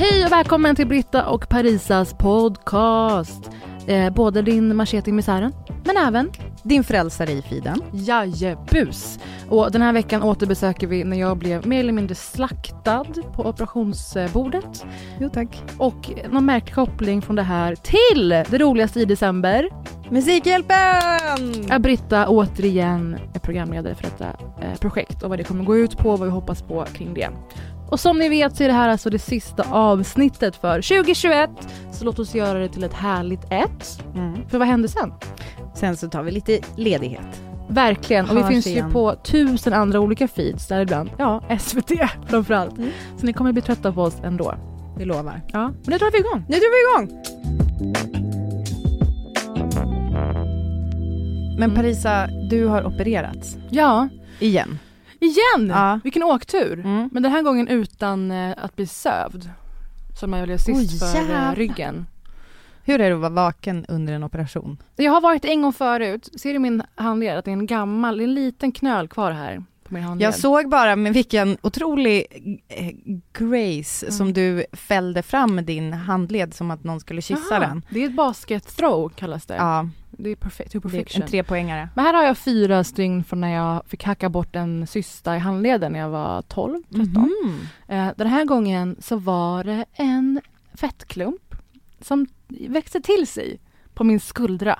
Hej och välkommen till Britta och Parisas podcast. Eh, både din machete i misären, men även Din frälsare i feeden. Jajebus! Och den här veckan återbesöker vi när jag blev mer eller mindre slaktad på operationsbordet. Jo tack. Och någon märklig koppling från det här till det roligaste i december. Musikhjälpen! Är Britta återigen är programledare för detta eh, projekt och vad det kommer gå ut på, vad vi hoppas på kring det. Och som ni vet så är det här alltså det sista avsnittet för 2021. Så låt oss göra det till ett härligt ett. Mm. För vad händer sen? Sen så tar vi lite ledighet. Verkligen. Och vi Hörs finns ju igen. på tusen andra olika feeds däribland. Ja, SVT framförallt. Mm. Så ni kommer bli trötta på oss ändå. Vi lovar. Ja, men nu drar vi igång. Nu drar vi igång! Men Mm. Parisa, du har opererats. Ja, Igen. Igen! Ja. Vilken åktur. Mm. Men den här gången utan eh, att bli sövd. Som jag blev sist Oj, för eh, jävlar. ryggen. Hur är det att vara vaken under en operation? Jag har varit en gång förut. Ser du min handled? Att det är en gammal, det är en liten knöl kvar här på min handled. Jag såg bara med vilken otrolig eh, grace Mm. som du fällde fram din handled som att någon skulle kyssa Jaha, den. Det är ett basket throw kallas det. Ja, Det är perfekt, to det är perfection. en trepoängare. Men här har jag fyra stygn från när jag fick hacka bort en cysta i handleden när jag var 12, 13. Mhm. Eh, den här gången så var det en fettklump som växte till sig på min skuldra.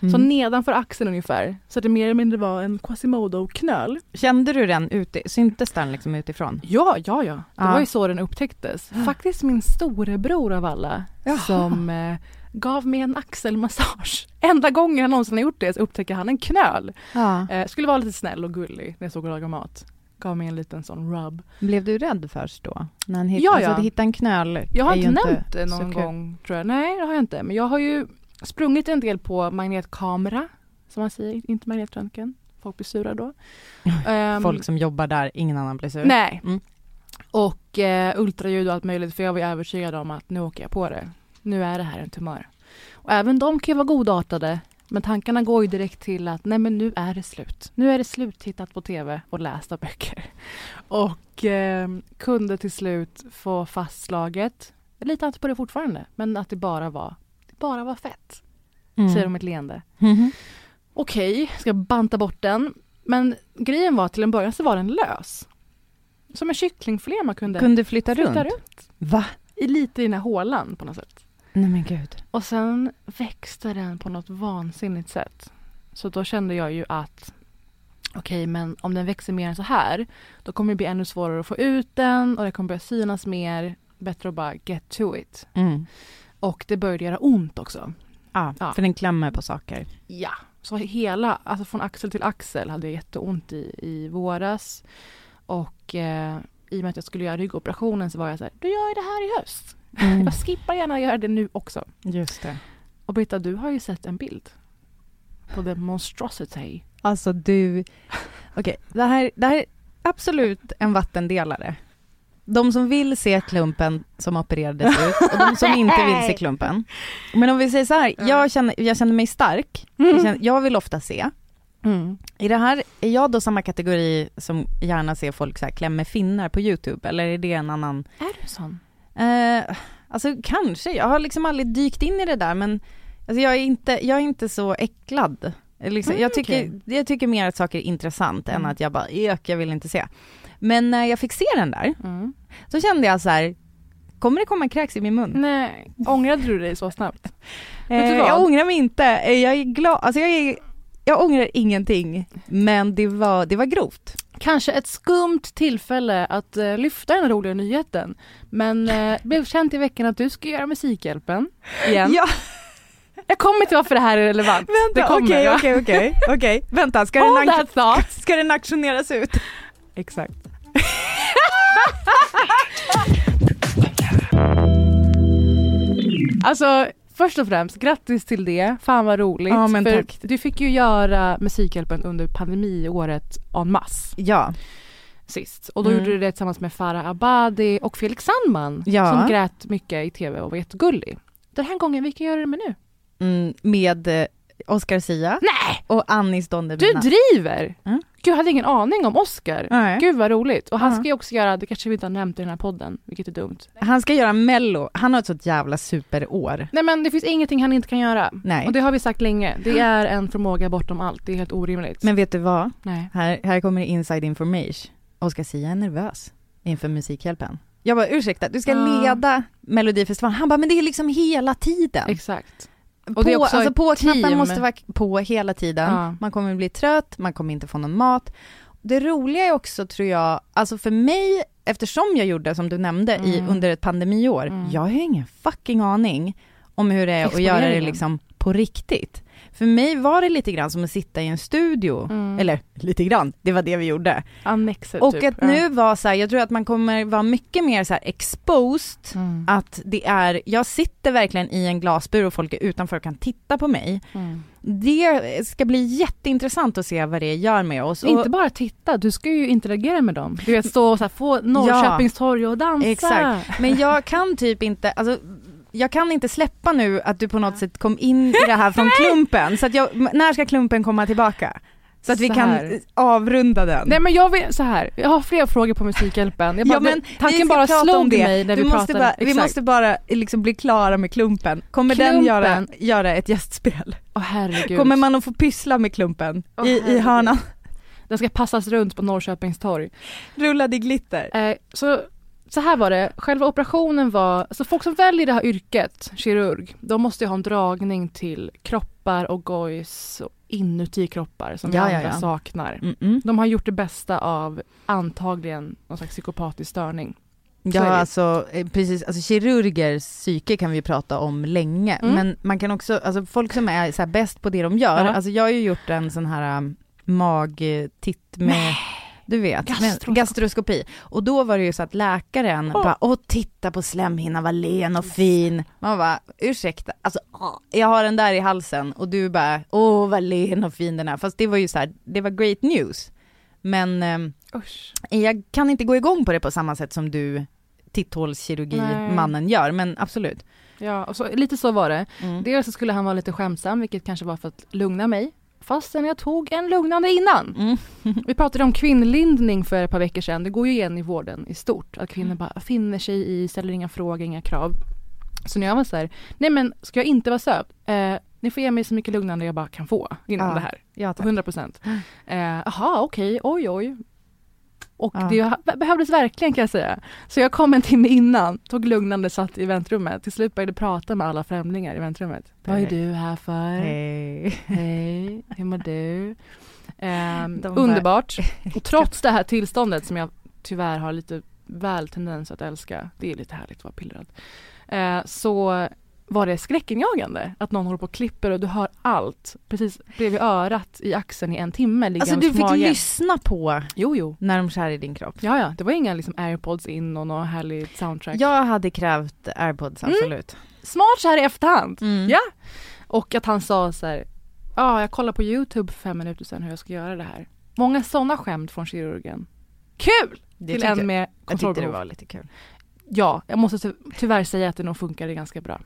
Så Mm. nedanför axeln ungefär. Så att det mer eller mindre var en Quasimodo-knöl. Kände du den ute, syntes den liksom utifrån? Ja, ja, ja. Det Ja. var ju så den upptäcktes. Faktiskt min storebror av alla Jaha. som eh, gav mig en axelmassage. Enda gången jag någonsin har gjort det så upptäcker han en knöl. Ja. Eh, skulle vara lite snäll och gullig när jag såg och lagade mat. Gav mig en liten sån rub. Blev du rädd först då? När han hitt, Ja, alltså, ja. att hitta en knöl Jag har inte nämnt det så någon gång tror jag. Nej det har jag inte. Men jag har ju sprungit en del på magnetkamera. Som man säger, inte magnetröntgen. Folk blir sura då. Ehm, Folk som jobbar där, ingen annan blir sur. Nej. Mm. Och eh, ultraljud och allt möjligt. För jag var ju övertygad om att nu åker jag på det. Nu är det här en tumör. Och även de kan ju vara godartade. Men tankarna går ju direkt till att nej men nu är det slut. Nu är det slut tittat på tv och lästa böcker. Och eh, kunde till slut få fastslaget, jag litar inte på det fortfarande, men att det bara var, bara var fett. Mm. Säger de med ett leende. Mhm. Okej, ska banta bort den. Men grejen var till en början så var den lös. Som en kycklingfilé man kunde, Kunde flytta, flytta runt? runt. Va? I lite i den här hålan på något sätt. Nej men gud. Och sen växte den på något vansinnigt sätt. Så då kände jag ju att okej, men om den växer mer än så här, då kommer det bli ännu svårare att få ut den och det kommer börja synas mer. Bättre att bara get to it. Mm. Och det började göra ont också. Ja, Ja. för den klämmer på saker. Ja, så hela, alltså från axel till axel hade jag jätteont i, i våras. Och eh, i och med att jag skulle göra ryggoperationen så var jag så här, då gör jag det här i höst. Mm. Jag skippar gärna att göra det nu också. Just det. Och Britta, du har ju sett en bild på the monstrosity. Alltså du, okej, det, här, det här är absolut en vattendelare. De som vill se klumpen som opererades ut och de som inte vill se klumpen. Men om vi säger så här, jag känner, jag känner mig stark, jag, känner, jag vill ofta se. Mm. I det här, är jag då samma kategori som gärna ser folk så här klämmer finnar på YouTube, eller är det en annan? Är du sån? Eh, alltså kanske, jag har liksom aldrig dykt in i det där men alltså jag, är inte, jag är inte så äcklad Liksom, Mm, jag, tycker, okej. jag tycker mer att saker är intressant än Mm. att jag bara, ök, jag vill inte se. Men när jag fick se den där, Mm. så kände jag så här, kommer det komma kräks i min mun? Nej, ångrade du dig så snabbt? Eh, jag ångrar mig inte, Eh, jag är glad, alltså jag, är, jag ångrar ingenting, men det var, det var grovt. Kanske ett skumt tillfälle att eh, lyfta den roliga nyheten. Men eh, det blev känt i veckan att du ska göra Musikhjälpen igen. Ja, Jag kommer till varför det här är relevant. vänta, okej, okej, okej, okej, vänta, ska den, Hold that thought. ska den auktioneras ut? Exakt. alltså först och främst, grattis till det. Fan vad roligt. Ja, men För tack. Du fick ju göra Musikhjälpen under pandemiåret en masse Ja, sist. Och då Mm. gjorde du det tillsammans med Farah Abadi och Felix Sandman Ja. som grät mycket i tv och var jättegullig. Den här gången, vilka gör du det med nu? Mm, med eh, Oscar Sia Nej! och Anis Don Du Demina. driver! Mm. Gud, jag hade ingen aning om Oscar. Nej. Gud vad roligt. Och han ska ju också göra, det kanske vi inte har nämnt i den här podden, vilket är dumt. Han ska göra mello, han har ett sånt jävla superår. Nej men det finns ingenting han inte kan göra. Nej. Och det har vi sagt länge. Det är en förmåga bortom allt. Det är helt orimligt. Men vet du vad? Nej. Här, här kommer inside information. Oscar Sia är nervös inför Musikhjälpen. Jag bara ursäkta, du ska leda Melodifestivalen. Han bara, men det är liksom hela tiden. Exakt. Och på, alltså på-knappen måste vara på hela tiden. Ja. Man kommer bli trött, man kommer inte få någon mat. Det roliga är också tror jag, alltså för mig, eftersom jag gjorde som du nämnde i, Mm. under ett pandemiår, Mm. jag har ingen fucking aning om hur det är att göra det liksom på riktigt. För mig var det lite grann som att sitta i en studio, Mm. eller lite grann, det var det vi gjorde. Annexet Och typ. att Ja. nu var så här, jag tror att man kommer vara mycket mer så exposed, Mm. att det är, jag sitter verkligen i en glasbur och folk är utanför och kan titta på mig. Mm. Det ska bli jätteintressant att se vad det gör med oss. Och, Inte bara titta, du ska ju interagera med dem. Du vet stå och så här, få Norrköpingstorg och dansa. Exakt. Men jag kan typ inte, alltså jag kan inte släppa nu att du på något sätt kom in i det här från klumpen, så att jag, när ska klumpen komma tillbaka? Så att vi Så kan avrunda den. Nej men jag vill, så här. jag har fler frågor på Musikhjälpen. Jag bara, Ja, men tanken bara slog mig när vi vi, pratade. bara, vi måste bara liksom bli klara med klumpen. Kommer den Klumpen. göra, göra ett gästspel? Åh herregud. Kommer man att få pyssla med klumpen Åh, i, i hörnan? Den ska passas runt på Norrköpingstorg. Rullad i glitter. Eh, så, så här var det, själva operationen var, så folk som väljer det här yrket, kirurg, de måste ju ha en dragning till kroppar och gojs och inuti kroppar som Ja, ja, andra ja. saknar. Mm-mm. De har gjort det bästa av antagligen någon slags psykopatisk störning. Ja alltså eh, precis, alltså kirurgers psyke kan vi prata om länge, Mm. men man kan också, alltså folk som är så bäst på det de gör, Ja. alltså jag har ju gjort en sån här um, magtitt med du vet, Gastroskopi. gastroskopi. Och då var det ju så att läkaren Åh. bara, åh titta på slemhinnan, vad len och fin. Man bara, ursäkta, alltså jag har den där i halsen och du bara, åh vad len och fin den är. Fast det var ju så här, det var great news. Men Usch. jag kan inte gå igång på det på samma sätt som du titthålskirurgi-mannen gör, men absolut. Ja, och så, lite så var det. Mm. Dels så skulle han vara lite skämtsam, vilket kanske var för att lugna mig. Fastän jag tog en lugnande innan. Mm. Vi pratade om kvinnlindning för ett par veckor sedan. Det går ju igen i vården i stort. Att kvinnor bara finner sig i, ställer inga frågor, inga krav. Så när jag var så här, nej men ska jag inte vara söt? Eh, ni får ge mig så mycket lugnande jag bara kan få innan Ja. det här. Ja, tack. 100 procent. Eh, Jaha, okej, oj oj. Och Ja. det behövdes verkligen kan jag säga. Så jag kom en timme innan, tog lugnande, satt i väntrummet. Till slut började prata med alla främlingar i väntrummet. Vad är du här för? Hej. Hej, hur mår du? Bara- underbart. Och trots det här tillståndet som jag tyvärr har lite väl tendens att älska, det är lite härligt att vara pillrad, eh, så var det skräckinjagande att någon håller på och klipper och du hör allt precis bredvid örat i axeln i en timme Alltså du fick magen. lyssna på Jo, jo. när de skär i din kropp. Ja, ja, det var inga liksom airpods in och något härligt soundtrack. Jag hade krävt airpods, Mm. absolut. Smart så här i efterhand. Mm. Ja. Och att han sa så här, ja, jag kollade på YouTube för fem minuter sedan hur jag ska göra det här. Många sådana skämt från kirurgen. Kul! Det till en med jag tyckte det kontrollbehov. var lite kul. Ja, jag måste ty- tyvärr säga att det nog funkade ganska bra.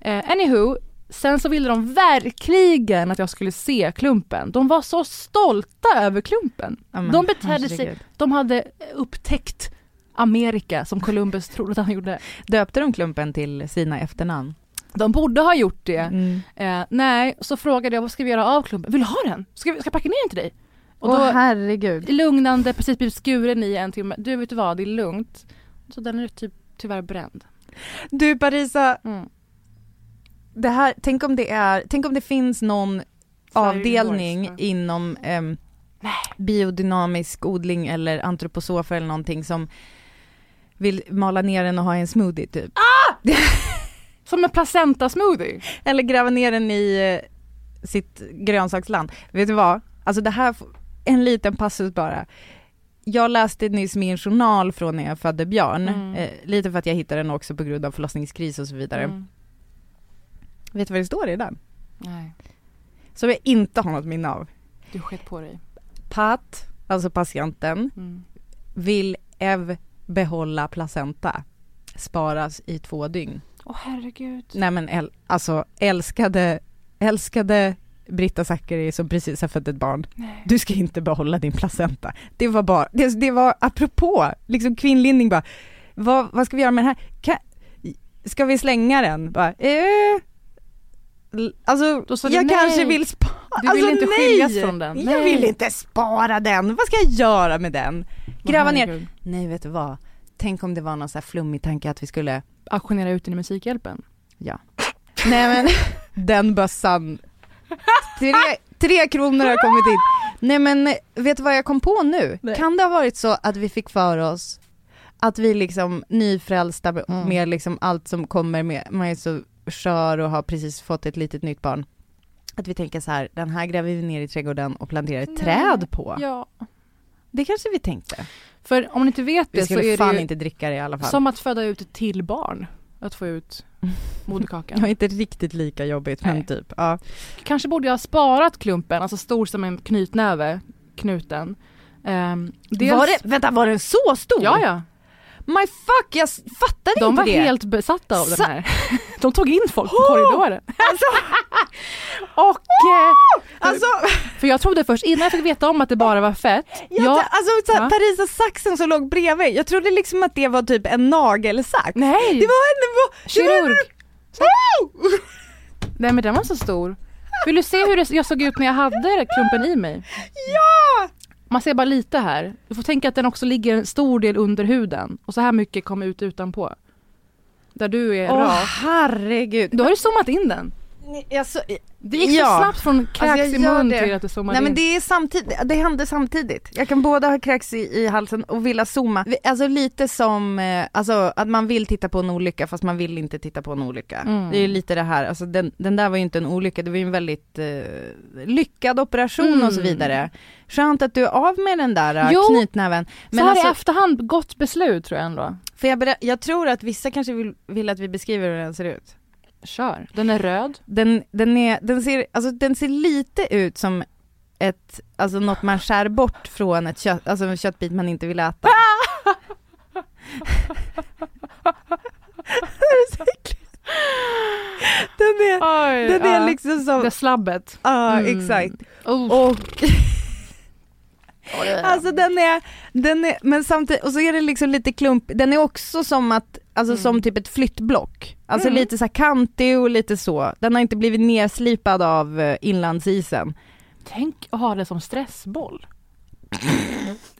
Eh, anywho, sen så ville de verkligen att jag skulle se klumpen. De var så stolta över klumpen. Ja, men de betedde sig, de hade upptäckt Amerika som Columbus trodde att han gjorde. Döpte de klumpen till sina efternamn? De borde ha gjort det. Mm. Eh, nej, så frågade jag vad ska vi göra av klumpen? Vill du ha den? Ska, vi, ska jag packa ner den till dig? Och Åh då herregud. lugnande, precis blivit skuren i en timme. Du vet du vad, det är lugnt. Så den är typ tyvärr bränd. Du Parisa, Mm. det här, tänk om det är, tänk om det finns någon avdelning ja. inom ehm, biodynamisk odling eller antroposofer eller någonting som vill mala ner den och ha en smoothie typ. Som en placenta-smoothie. Eller gräva ner den i eh, sitt grönsaksland. Vet du vad? Alltså det här, en liten passus bara. Jag läste nyss min journal från när jag födde Björn, Mm. eh, lite för att jag hittade den också på grund av förlossningskris och så vidare. Mm. Vet du vad det står i den? Nej, Som jag inte har något minne av. du skett på dig. Pat, alltså patienten, Mm. vill Ev behålla placenta. Sparas i två dygn. Åh herregud. Nej men äl- alltså älskade, älskade Britta Zackari som precis har fött ett barn. Nej. Du ska inte behålla din placenta. Det var bara, det, det var apropå, liksom kvinnlindning bara, vad, vad ska vi göra med den här? Kan, ska vi slänga den? Bara, eh, alltså jag nej. kanske vill spara, Du vill alltså, inte nej. skiljas från den. Jag Nej. vill inte spara den, vad ska jag göra med den? Gräva Åh, ner, herregud. nej vet du vad? Tänk om det var någon så här flummig tanke att vi skulle Auktionera ut den i Musikhjälpen. Nej men den bössan. Tre, tre kronor har kommit in. Nej men vet du vad jag kom på nu? Nej. Kan det ha varit så att vi fick för oss att vi liksom nyfrälsta med, Mm. med liksom allt som kommer med, man är så skör och har precis fått ett litet nytt barn. Att vi tänker så här, den här gräver vi ner i trädgården och planterar ett Nej. träd på. Ja. Det kanske vi tänkte. För om ni inte vet Vi det så är fan det ju inte dricka det i alla fall. som att föda ut ett till barn. Att få ut moderkakan. Ja, inte riktigt lika jobbigt men Nej. typ, ja. Kanske borde jag ha sparat klumpen, alltså stor som en knytnäve, knuten. Um, Var det, vänta var den så stor? Ja, ja. My fuck, jag fattade De inte var det. helt besatta av Sa- den här. De tog in folk på Oh! korridoren. Alltså, Och, eh, alltså, för jag trodde först, innan jag fick veta om att det bara var fett, jag, jag, alltså så här, Ja. Parisa saxen som låg bredvid, jag trodde liksom att det var typ en nagelsax. nej! Det var en, det var, Kirurg! Det var, Nej men den var så stor. Vill du se hur jag såg ut när jag hade klumpen i mig? ja! Man ser bara lite här. Du får tänka att den också ligger en stor del under huden och så här mycket kommer ut utanpå. Där du är Åh rak. herregud. Då har du zoomat in den. Jag så, Det gick Ja. så snabbt från kräks Alltså, i mun till att du zoomade Nej men in. det är samtidigt, det hände samtidigt. Jag kan både ha kräks i, i halsen och vilja zooma. Alltså lite som, eh, alltså att man vill titta på en olycka fast man vill inte titta på en olycka. Mm. Det är lite det här, alltså den, den där var ju inte en olycka, det var ju en väldigt eh, lyckad operation och så Mm. vidare. Skönt att du är av med den där eh, Jo. knytnäven. så Men här alltså, i efterhand, gott beslut tror jag ändå. för jag, jag tror att vissa kanske vill, vill att vi beskriver hur den ser ut. Kör. Den är röd. Den, den, är, den, ser, alltså, den ser lite ut som ett, alltså något man skär bort från ett kött, alltså en köttbit man inte vill äta. Äckligt. den är, Oj, den är liksom som, Det slabbet. ja Mm. exakt. Oh. Och alltså den är, den är, men samtidigt, och så är det liksom lite klump, den är också som att, alltså Mm. som typ ett flyttblock. Alltså Mm. lite så här kantig och lite så. Den har inte blivit nerslipad av eh, inlandsisen. Tänk att ha det som stressboll.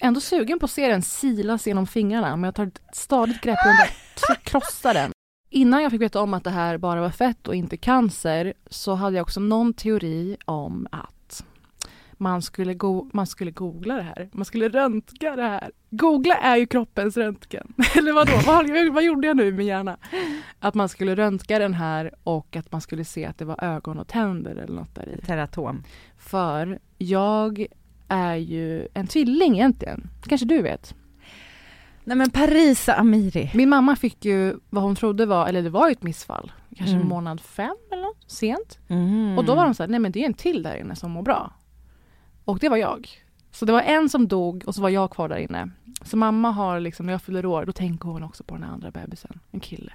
Ändå sugen på att se den silas genom fingrarna men jag tar ett stadigt grepp den, krossar den. Innan jag fick veta om att det här bara var fett och inte cancer så hade jag också någon teori om att man skulle, go- man skulle googla det här. Man skulle röntga det här. Googla är ju kroppens röntgen. Eller vadå? vad, vad gjorde jag nu i min hjärna? Att man skulle röntga den här och att man skulle se att det var ögon och tänder eller något där i. Teratom. För jag är ju en tvilling egentligen. Kanske du vet. Nej men Parisa Amiri. Min mamma fick ju vad hon trodde var, eller det var ju ett missfall. Kanske Mm. månad fem eller något, sent. Mm. Och då var de så här, nej men det är en till där inne som mår bra. Och det var jag. Så det var en som dog och så var jag kvar där inne. Så mamma har liksom, när jag fyller år, då tänker hon också på den andra bebisen, en kille.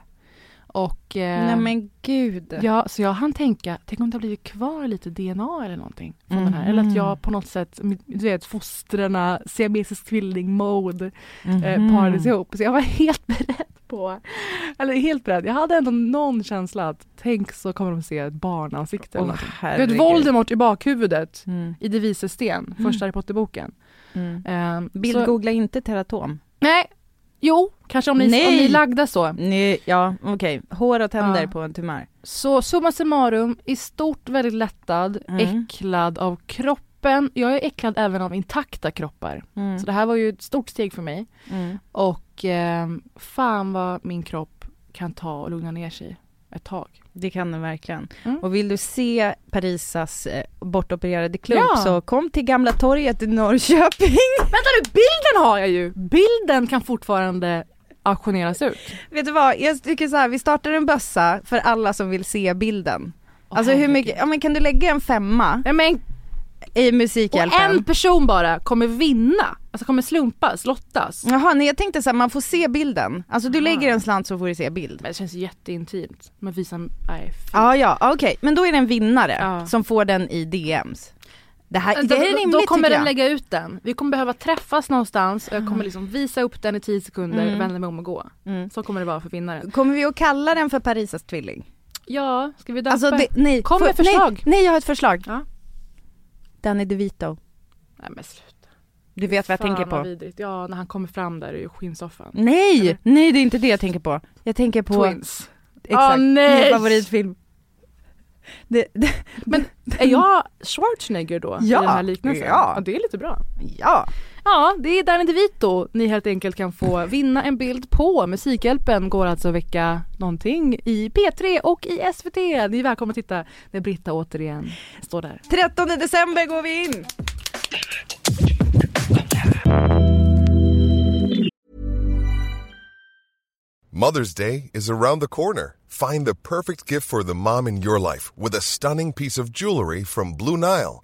Och eh, Nej men gud. Ja, så jag hann tänka, tänk om det har blivit kvar lite DNA eller någonting från den här. Eller att jag på något sätt, du vet fostrarna, siamesisk tvilling-mode Mhm. eh, parades ihop. Så jag var helt beredd på. Eller helt beredd. Jag hade ändå någon känsla att tänk så kommer de se ett barnansikte. någonting. du vet Voldemort i bakhuvudet Mm. i Det vises sten, första Harry Potter-boken. Mm. Så- Bildgoogla inte teratom. Nej, jo, kanske om ni, om Nej. ni är lagda så. Nej, ja okej. Hår och tänder Ja. på en tumör. Så summa summarum, i stort väldigt lättad, Mm. äcklad av kroppen. Jag är äcklad även av intakta kroppar. Mm. Så det här var ju ett stort steg för mig. Mm. Och eh, fan vad min kropp kan ta och lugna ner sig ett tag. Det kan den verkligen. Mm. Och vill du se Parisas eh, bortopererade klump Ja. så kom till Gamla torget i Norrköping. Vänta nu, bilden har jag ju! Bilden kan fortfarande auktioneras ut. Vet du vad, jag tycker så här, vi startar en bössa för alla som vill se bilden. Alltså hur mycket, ja men kan du lägga en femma Nej, men, i och Musikhjälpen? en person bara kommer vinna, alltså kommer slumpas, lottas. Jaha, nej jag tänkte så här, man får se bilden. Alltså du Aha. lägger en slant så får du se bild. Men det känns jätteintimt. Men visa, nej. Ja ja, okej, men då är det en vinnare Ja. som får den i DMs. Det här, det är då, rimligt då kommer den lägga ut den. Vi kommer behöva träffas någonstans och jag kommer liksom visa upp den i 10 sekunder, Mm. vända mig om och gå. Mm. Så kommer det vara för vinnaren. Kommer vi att kalla den för Parisas tvilling? Ja, ska vi döpa? Alltså det, nej, Kom med förslag. Nej, nej jag har ett förslag. Ja. Danny DeVito. Nej men sluta. Du vet vad jag Fan, tänker på. vidrigt. Ja, när han kommer fram där i skinnsoffan. Nej, Eller? nej det är inte det jag tänker på. Jag tänker på Twins. exakt, Åh, nej! min favoritfilm. Det, det, Men är jag Schwarzenegger då? Ja, I den här liknelsen? ja. det är lite bra. ja. Ja, det är Danny DeVito ni helt enkelt kan få vinna en bild på. Musikhjälpen går alltså att väcka någonting i P3 och i SVT. Ni är välkomna att titta när Britta återigen står där. 13 december går vi in. Mother's Day is around the corner. Find the perfect gift for the mom in your life with a stunning piece of jewelry from Blue Nile.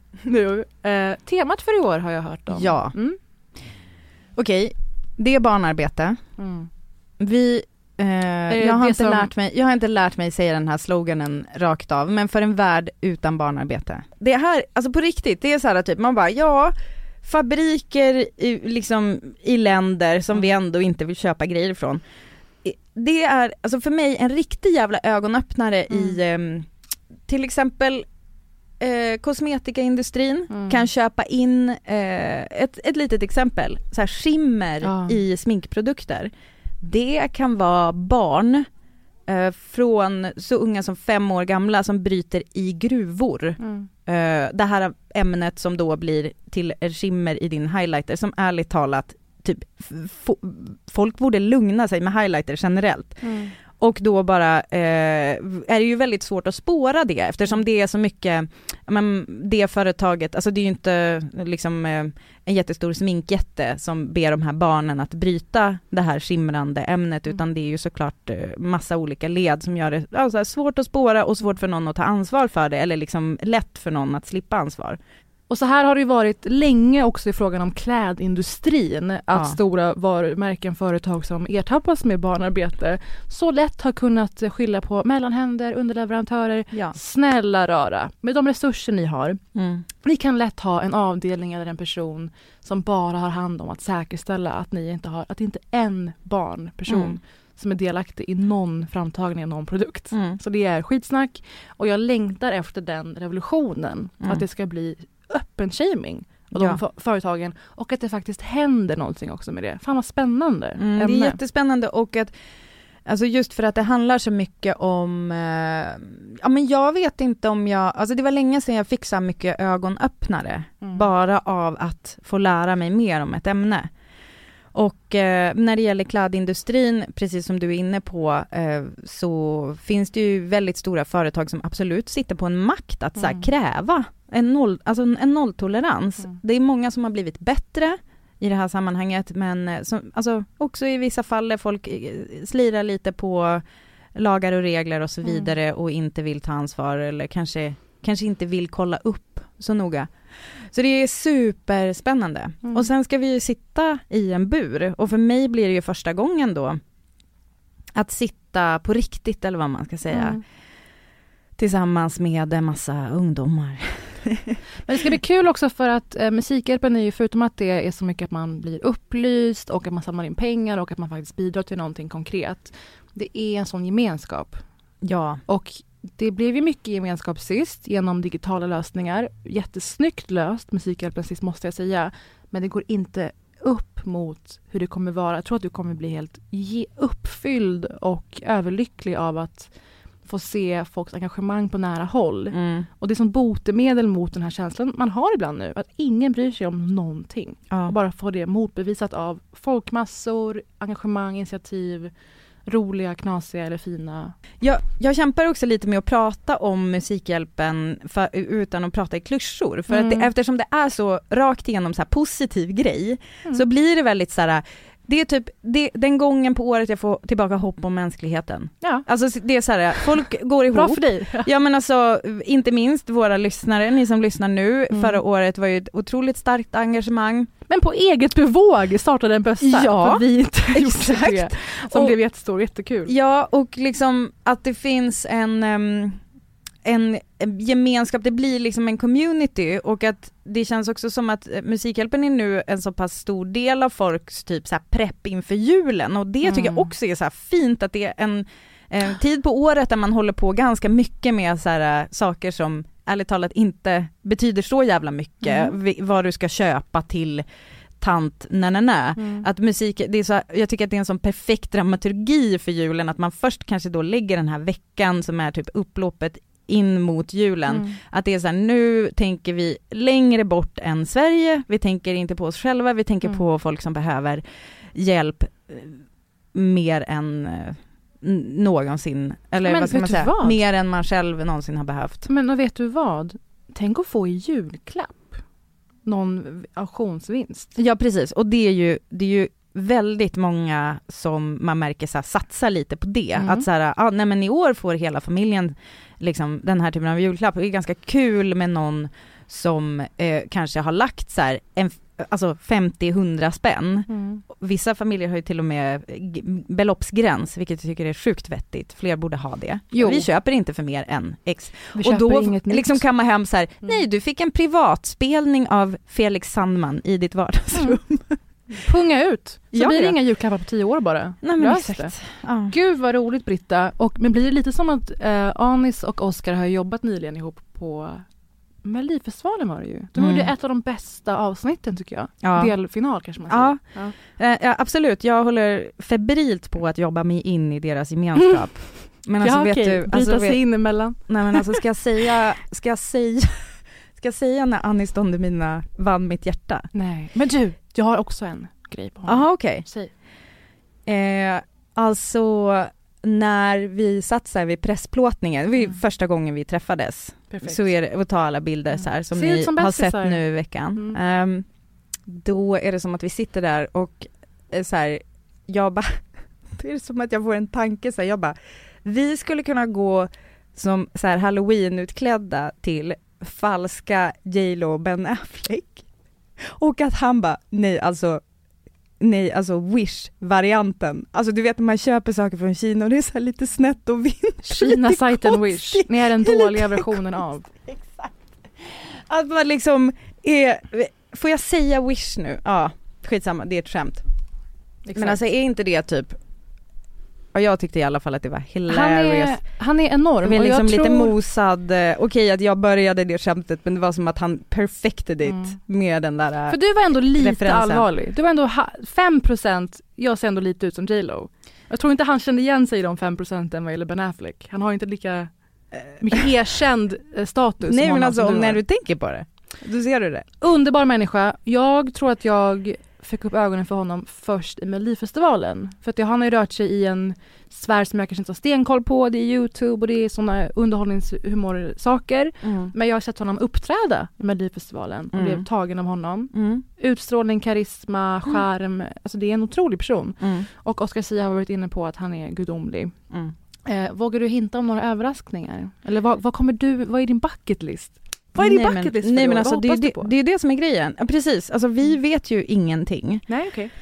nu, eh, temat för i år har jag hört om. Ja. Mm. Okej, det är barnarbete. Mm. Vi, eh, jag, har inte som- lärt mig, jag har inte lärt mig säga den här sloganen rakt av, men för en värld utan barnarbete. Det här, alltså på riktigt, det är så här typ, man bara ja, fabriker i, liksom, i länder som vi ändå inte vill köpa grejer ifrån. I- Det är, alltså för mig en riktig jävla ögonöppnare i ehm, till exempel eh, kosmetikaindustrin Mm. kan köpa in, eh, ett, ett litet exempel, så här skimmer Ja. i sminkprodukter. Det kan vara barn eh, från så unga som fem år gamla som bryter i gruvor. Mm. Eh, det här ämnet som då blir till skimmer i din highlighter som ärligt talat, typ, folk borde lugna sig med highlighter generellt. Mm. Och då bara eh, är det ju väldigt svårt att spåra det eftersom det är så mycket, men det företaget, alltså det är ju inte liksom eh, en jättestor sminkjätte som ber de här barnen att bryta det här skimrande ämnet Mm. utan det är ju såklart eh, massa olika led som gör det ja, så här, svårt att spåra och svårt för någon att ta ansvar för det eller liksom lätt för någon att slippa ansvar. Och så här har det ju varit länge också i frågan om klädindustrin. Att Ja. stora varumärken, företag som ertappas med barnarbete så lätt har kunnat skylla på mellanhänder, underleverantörer. Ja. Snälla rara, med de resurser ni har, Mm. ni kan lätt ha en avdelning eller en person som bara har hand om att säkerställa att ni inte har, att inte en barnperson Mm. som är delaktig i någon framtagning av någon produkt. Mm. Så det är skitsnack och jag längtar efter den revolutionen. Mm. Att det ska bli öppen shaming av Ja. de för- företagen och att det faktiskt händer någonting också med det. Fan vad spännande Mm, det är jättespännande och att Alltså just för att det handlar så mycket om, eh, ja men jag vet inte om jag, alltså det var länge sedan jag fick så här mycket ögonöppnare, Mm. bara av att få lära mig mer om ett ämne. Och eh, när det gäller klädindustrin, precis som du är inne på, eh, så finns det ju väldigt stora företag som absolut sitter på en makt att så här, Mm. kräva en, noll, alltså en, en nolltolerans. Mm. Det är många som har blivit bättre i det här sammanhanget, men eh, som, alltså, också i vissa fall där folk eh, slirar lite på lagar och regler och så Mm. vidare och inte vill ta ansvar eller kanske, kanske inte vill kolla upp så noga. Så det är superspännande. Mm. Och sen ska vi ju sitta i en bur och för mig blir det ju första gången då att sitta på riktigt eller vad man ska säga Mm. tillsammans med en massa ungdomar. Men det ska bli kul också för att eh, Musikhjälpen är ju förutom att det är så mycket att man blir upplyst och att man samlar in pengar och att man faktiskt bidrar till någonting konkret. Det är en sån gemenskap. Ja, Och det blev ju mycket gemenskap sist genom digitala lösningar. Jättesnyggt löst, Musikhjälpen sist måste jag säga. Men det går inte upp mot hur det kommer vara. Jag tror att du kommer bli helt uppfylld och överlycklig av att få se folks engagemang på nära håll. mm. Och det är som botemedel mot den här känslan man har ibland nu, att ingen bryr sig om någonting. ja. Och bara få det motbevisat av folkmassor, engagemang, initiativ, roliga, knasiga eller fina. Jag, jag kämpar också lite med att prata om Musikhjälpen för, utan att prata i klyschor. För att Mm. det, eftersom det är så rakt igenom så positiv grej, Mm. så blir det väldigt så här. Det är typ det, den gången på året jag får tillbaka hopp om mänskligheten. Ja, Alltså det är så här, folk går ihop. bra för dig. Ja men alltså, inte minst våra lyssnare, ni som lyssnar nu, Mm. förra året var ju ett otroligt starkt engagemang. Men på eget bevåg startade en bössa. Ja, för vi inte exakt. det. Som Och- blev jättestor, jättekul. Ja, och liksom att det finns en, em, en gemenskap, det blir liksom en community och att det känns också som att eh, Musikhjälpen är nu en så pass stor del av folks typ så här prepp inför julen och det tycker jag Mm. också är så fint att det är en, en tid på året där man håller på ganska mycket med så här, eh, saker som ärligt talat inte betyder så jävla mycket, Mm. vad du ska köpa till tant na Mm. att musik, det är så, jag tycker att det är en sån perfekt dramaturgi för julen, att man först kanske då lägger den här veckan som är typ upploppet in mot julen. Mm. Att det är så här, nu tänker vi längre bort än Sverige, vi tänker inte på oss själva, vi tänker Mm. på folk som behöver hjälp eh, mer än eh, någonsin, eller Men vad ska man säga, vad? mer än man själv någonsin har behövt. Men och vet du vad? Tänk att få i julklapp någon auktionsvinst. Ja precis, och det är ju, det är ju väldigt många som man märker så här, satsar lite på det. Mm. Att så här, ah, nej men i år får hela familjen liksom den här typen av julklapp. Det är ganska kul med någon som eh, kanske har lagt så här, en, alltså 50-100 spänn. Mm. Vissa familjer har ju till och med beloppsgräns, vilket jag tycker är sjukt vettigt. Fler borde ha det. Jo. Vi köper inte för mer än X. Vi Och då liksom kan man hem så här, Mm. nej du fick en privatspelning av Felix Sandman i ditt vardagsrum. Punga ut! Så Ja, blir det ja. inga julklappar på tio år bara. Nej men Lös exakt. Ja. Gud vad roligt Britta. Och, men blir det lite som att eh, Anis och Oscar har jobbat nyligen ihop på Melodifestivalen var det ju. De Mm. gjorde ett av de bästa avsnitten tycker jag. Ja. Delfinal kanske man Ja. säger. Ja. Eh, ja, absolut, jag håller febrilt på att jobba mig in i deras gemenskap. Men alltså ja, vet okej. du, alltså, sig vet, in emellan. nej men alltså ska jag säga, ska jag säga, ska jag säga när Anis Don Demina vann mitt hjärta? Nej. Men du, jag har också en grej på honom. Jaha okej. Säg. Eh, alltså när vi satt så här vid pressplåtningen, ju Mm. första gången vi träffades, Perfekt. så är det, och ta alla bilder så här som Ser ni som har sett nu i veckan. Mm. Ehm, då är det som att vi sitter där och eh, så här, jag bara, det är som att jag får en tanke så här, jag bara, vi skulle kunna gå som så här halloween-utklädda till falska J Lo och Ben Affleck. Och att han bara, nej alltså, nej alltså Wish-varianten. Alltså du vet när man köper saker från Kina och det är så lite snett och vint. Kina-sajten Wish. Ni är den dåliga versionen av. Exakt. Att man liksom är, får jag säga Wish nu? Ja, skitsamma, det är ett skämt. Men Exakt. alltså är inte det typ, ja jag tyckte i alla fall att det var han, hilarious. är, han är enorm. Och liksom lite tror... mosad, eh, okej att jag började det skämtet men det var som att han perfected it Mm. med den där, För du var ändå lite referensen. allvarlig. Du var ändå ha- 5% jag ser ändå lite ut som J Lo. Jag tror inte han kände igen sig i de fem procenten vad gäller Ben Affleck. Han har inte lika mycket erkänd eh, status Nej men alltså om när du tänker på det, då ser du det. Underbar människa. Jag tror att jag fick upp ögonen för honom först i Melodifestivalen. För att han har ju rört sig i en sfär som jag kanske inte har stenkoll på. Det är Youtube och det är sådana underhållningshumorsaker. Mm. Men jag har sett honom uppträda i Melodifestivalen och Mm. blev tagen av honom. Mm. Utstrålning, karisma, charm. Alltså det är en otrolig person. Mm. Och Oscar Sia har varit inne på att han är gudomlig. Mm. Eh, vågar du hinta om några överraskningar? Eller vad, vad kommer du, vad är din bucket list? Vad är din bucket list för Nej men alltså Vad det, är hoppas du det, på? det är det som är grejen. Ja, precis, alltså vi vet ju ingenting. Nej okej.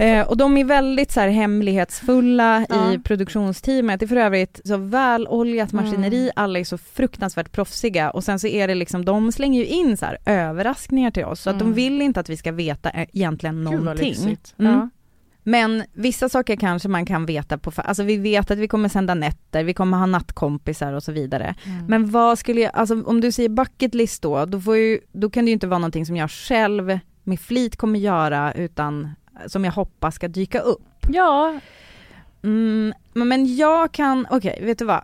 Eh, och de är väldigt så här hemlighetsfulla Ja. i produktionsteamet. Det är för övrigt så väloljat maskineri, Mm. alla är så fruktansvärt proffsiga och sen så är det liksom, de slänger ju in så här överraskningar till oss så att de Mm. vill inte att vi ska veta eh, egentligen Gud vad någonting. Mm. Ja. Men vissa saker kanske man kan veta på, alltså vi vet att vi kommer sända nätter, vi kommer ha nattkompisar och så vidare. Mm. Men vad skulle jag, alltså om du säger bucket list då, då, får ju, då kan det ju inte vara någonting som jag själv med flit kommer göra utan som jag hoppas ska dyka upp. Ja, Mm, men- jag kan, okej vet du vad?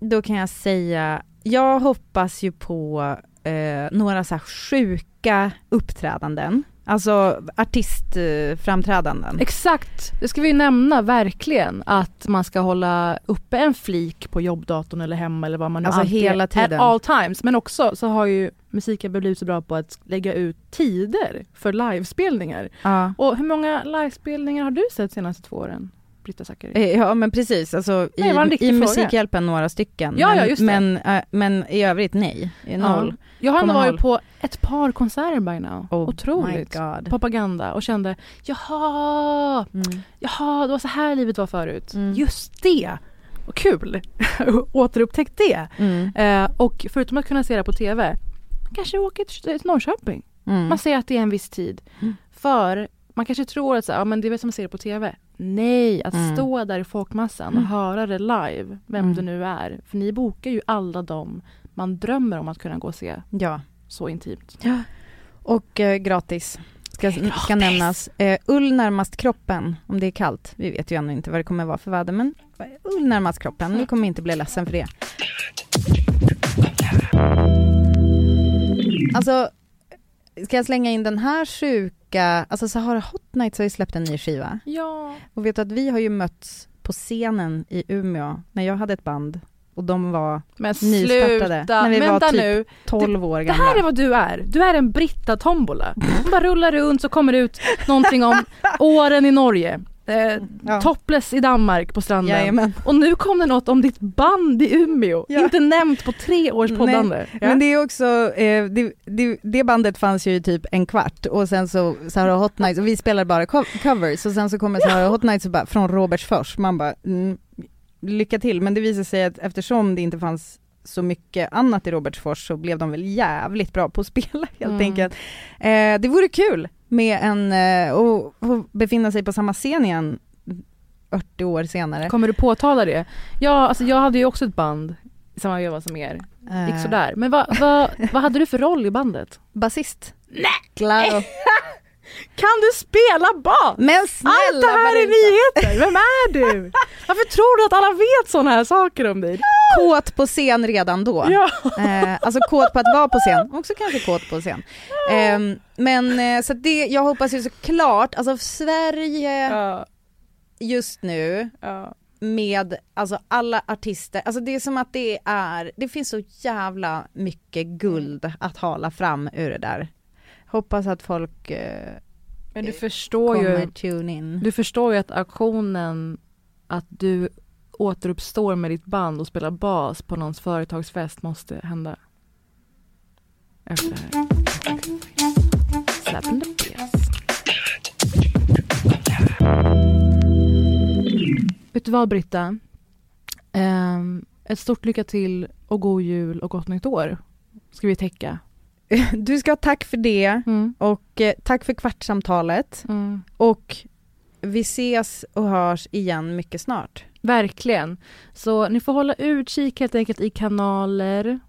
Då kan jag säga, jag hoppas ju på eh, några så här sjuka uppträdanden. Alltså artistframträdanden. exakt. Det ska vi nämna verkligen att man ska hålla uppe en flik på jobbdatorn eller hemma eller vad man nu Alltså hela tiden. all times. Men också så har ju musiken blivit så bra på att lägga ut tider för livespelningar. Ja. Och hur många livespelningar har du sett senaste två åren? Britta Zackari? Eh, Ja men precis, alltså Nej, i, i. Musikhjälpen några stycken. Ja, men, ja. Men, eh, men i övrigt nej, noll. Ja. Jag har ändå varit på ett par konserter by now. Oh Otroligt. Propaganda och kände jaha, Mm. jaha det var så här livet var förut. Mm. Just det! Vad kul! Återupptäckt det. Mm. Eh, och förutom att kunna se det på TV, kanske åka till Norrköping. Mm. Man ser att det är en viss tid. Mm. För man kanske tror att så, ja, men det är väl som man ser det på TV. Nej, att Mm. stå där i folkmassan och Mm. höra det live, vem Mm. det nu är. För ni bokar ju alla dem man drömmer om att kunna gå och se Ja. så intimt. Och eh, gratis. Ska, ska nämnas. Eh, ull närmast kroppen, om det är kallt. Vi vet ju ännu inte vad det kommer vara för väder, men ull närmast kroppen. Nu kommer inte bli ledsen för det. Alltså, ska jag slänga in den här sjuka, alltså Sahara Hot Nights har ju släppt en ny skiva. Ja. Och vet du att vi har ju mötts på scenen i Umeå när jag hade ett band och de var Men Nystartade. När vi var typ nu. 12 år Det gamla. här är vad du är. Du är en Britta-tombola. Hon bara rullar runt så kommer det ut någonting om åren i Norge. Eh, Ja. Topless i Danmark på stranden. Jajamän. Och nu kom det något om ditt band i Umeå. Ja. Inte nämnt på tre års poddande. Ja. Men det är också, eh, det, det, det bandet fanns ju typ en kvart och sen så Sahara Hot Nights och vi spelade bara co- covers och sen så kommer Sahara Hot Nights bara, från Robertsfors, man bara mm, lycka till men det visar sig att eftersom det inte fanns så mycket annat i Robertsfors så blev de väl jävligt bra på att spela helt Mm. enkelt. Eh, det vore kul med en, eh, och, och befinna sig på samma scen igen 40 år senare. Kommer du påtala det? Ja, alltså jag hade ju också ett band i samma veva som er. Gick Eh, sådär. Men vad, vad, vad hade du för roll i bandet? Basist. Nej! Claro. Kan du spela bas? Men snälla Allt det här är nyheter! Vem är du? Varför tror du att alla vet sådana här saker om dig? kåt på scen redan då. Ja. Eh, alltså kåt på att vara på scen, också kanske kåt på scen. Eh, men så det, jag hoppas ju såklart, alltså Sverige Ja, just nu ja. med alltså alla artister, alltså det är som att det är, det finns så jävla mycket guld att hala fram ur det där. Hoppas att folk eh, Men du förstår kommer ju, tune in. du förstår ju att aktionen att du återuppstår med ditt band och spelar bas på någons företagsfest måste hända. Efter det här. Slap in the. Vet du vad Britta? Ehm, ett stort lycka till och god jul och gott nytt år ska vi täcka. Du ska ha tack för det Mm. och eh, tack för kvartssamtalet Mm. och vi ses och hörs igen mycket snart. Verkligen. Så ni får hålla utkik helt enkelt i kanaler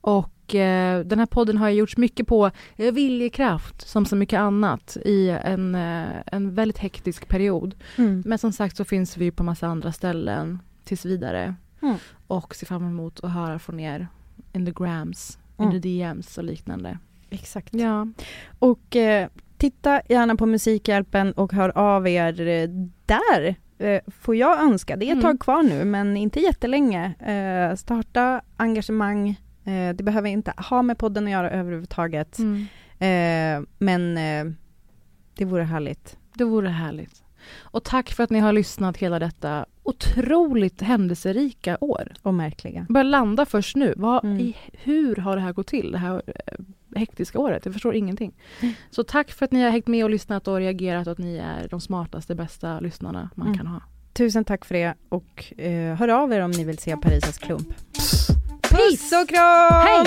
och eh, den här podden har gjorts mycket på eh, viljekraft som så mycket annat i en, eh, en väldigt hektisk period. Mm. Men som sagt så finns vi på massa andra ställen tills vidare Mm. och ser fram emot att höra från er in the grams, Mm. in the DMs och liknande. Exakt. Ja, Och eh, titta gärna på Musikhjälpen och hör av er eh, där. Eh, får jag önska. Det är ett Mm. tag kvar nu men inte jättelänge. Eh, starta engagemang. Eh, det behöver inte ha med podden att göra överhuvudtaget. mm. Eh, men eh, det vore härligt. det vore härligt. Och tack för att ni har lyssnat hela detta otroligt händelserika år. Och märkliga. börjar landa först nu. Vad, Mm. i, hur har det här gått till, det här eh, hektiska året? Jag förstår ingenting. Mm. Så tack för att ni har hängt med och lyssnat och reagerat och att ni är de smartaste, bästa lyssnarna man Mm. kan ha. Tusen tack för det och eh, hör av er om ni vill se Parisas klump. Peace! Puss och kram! Hej!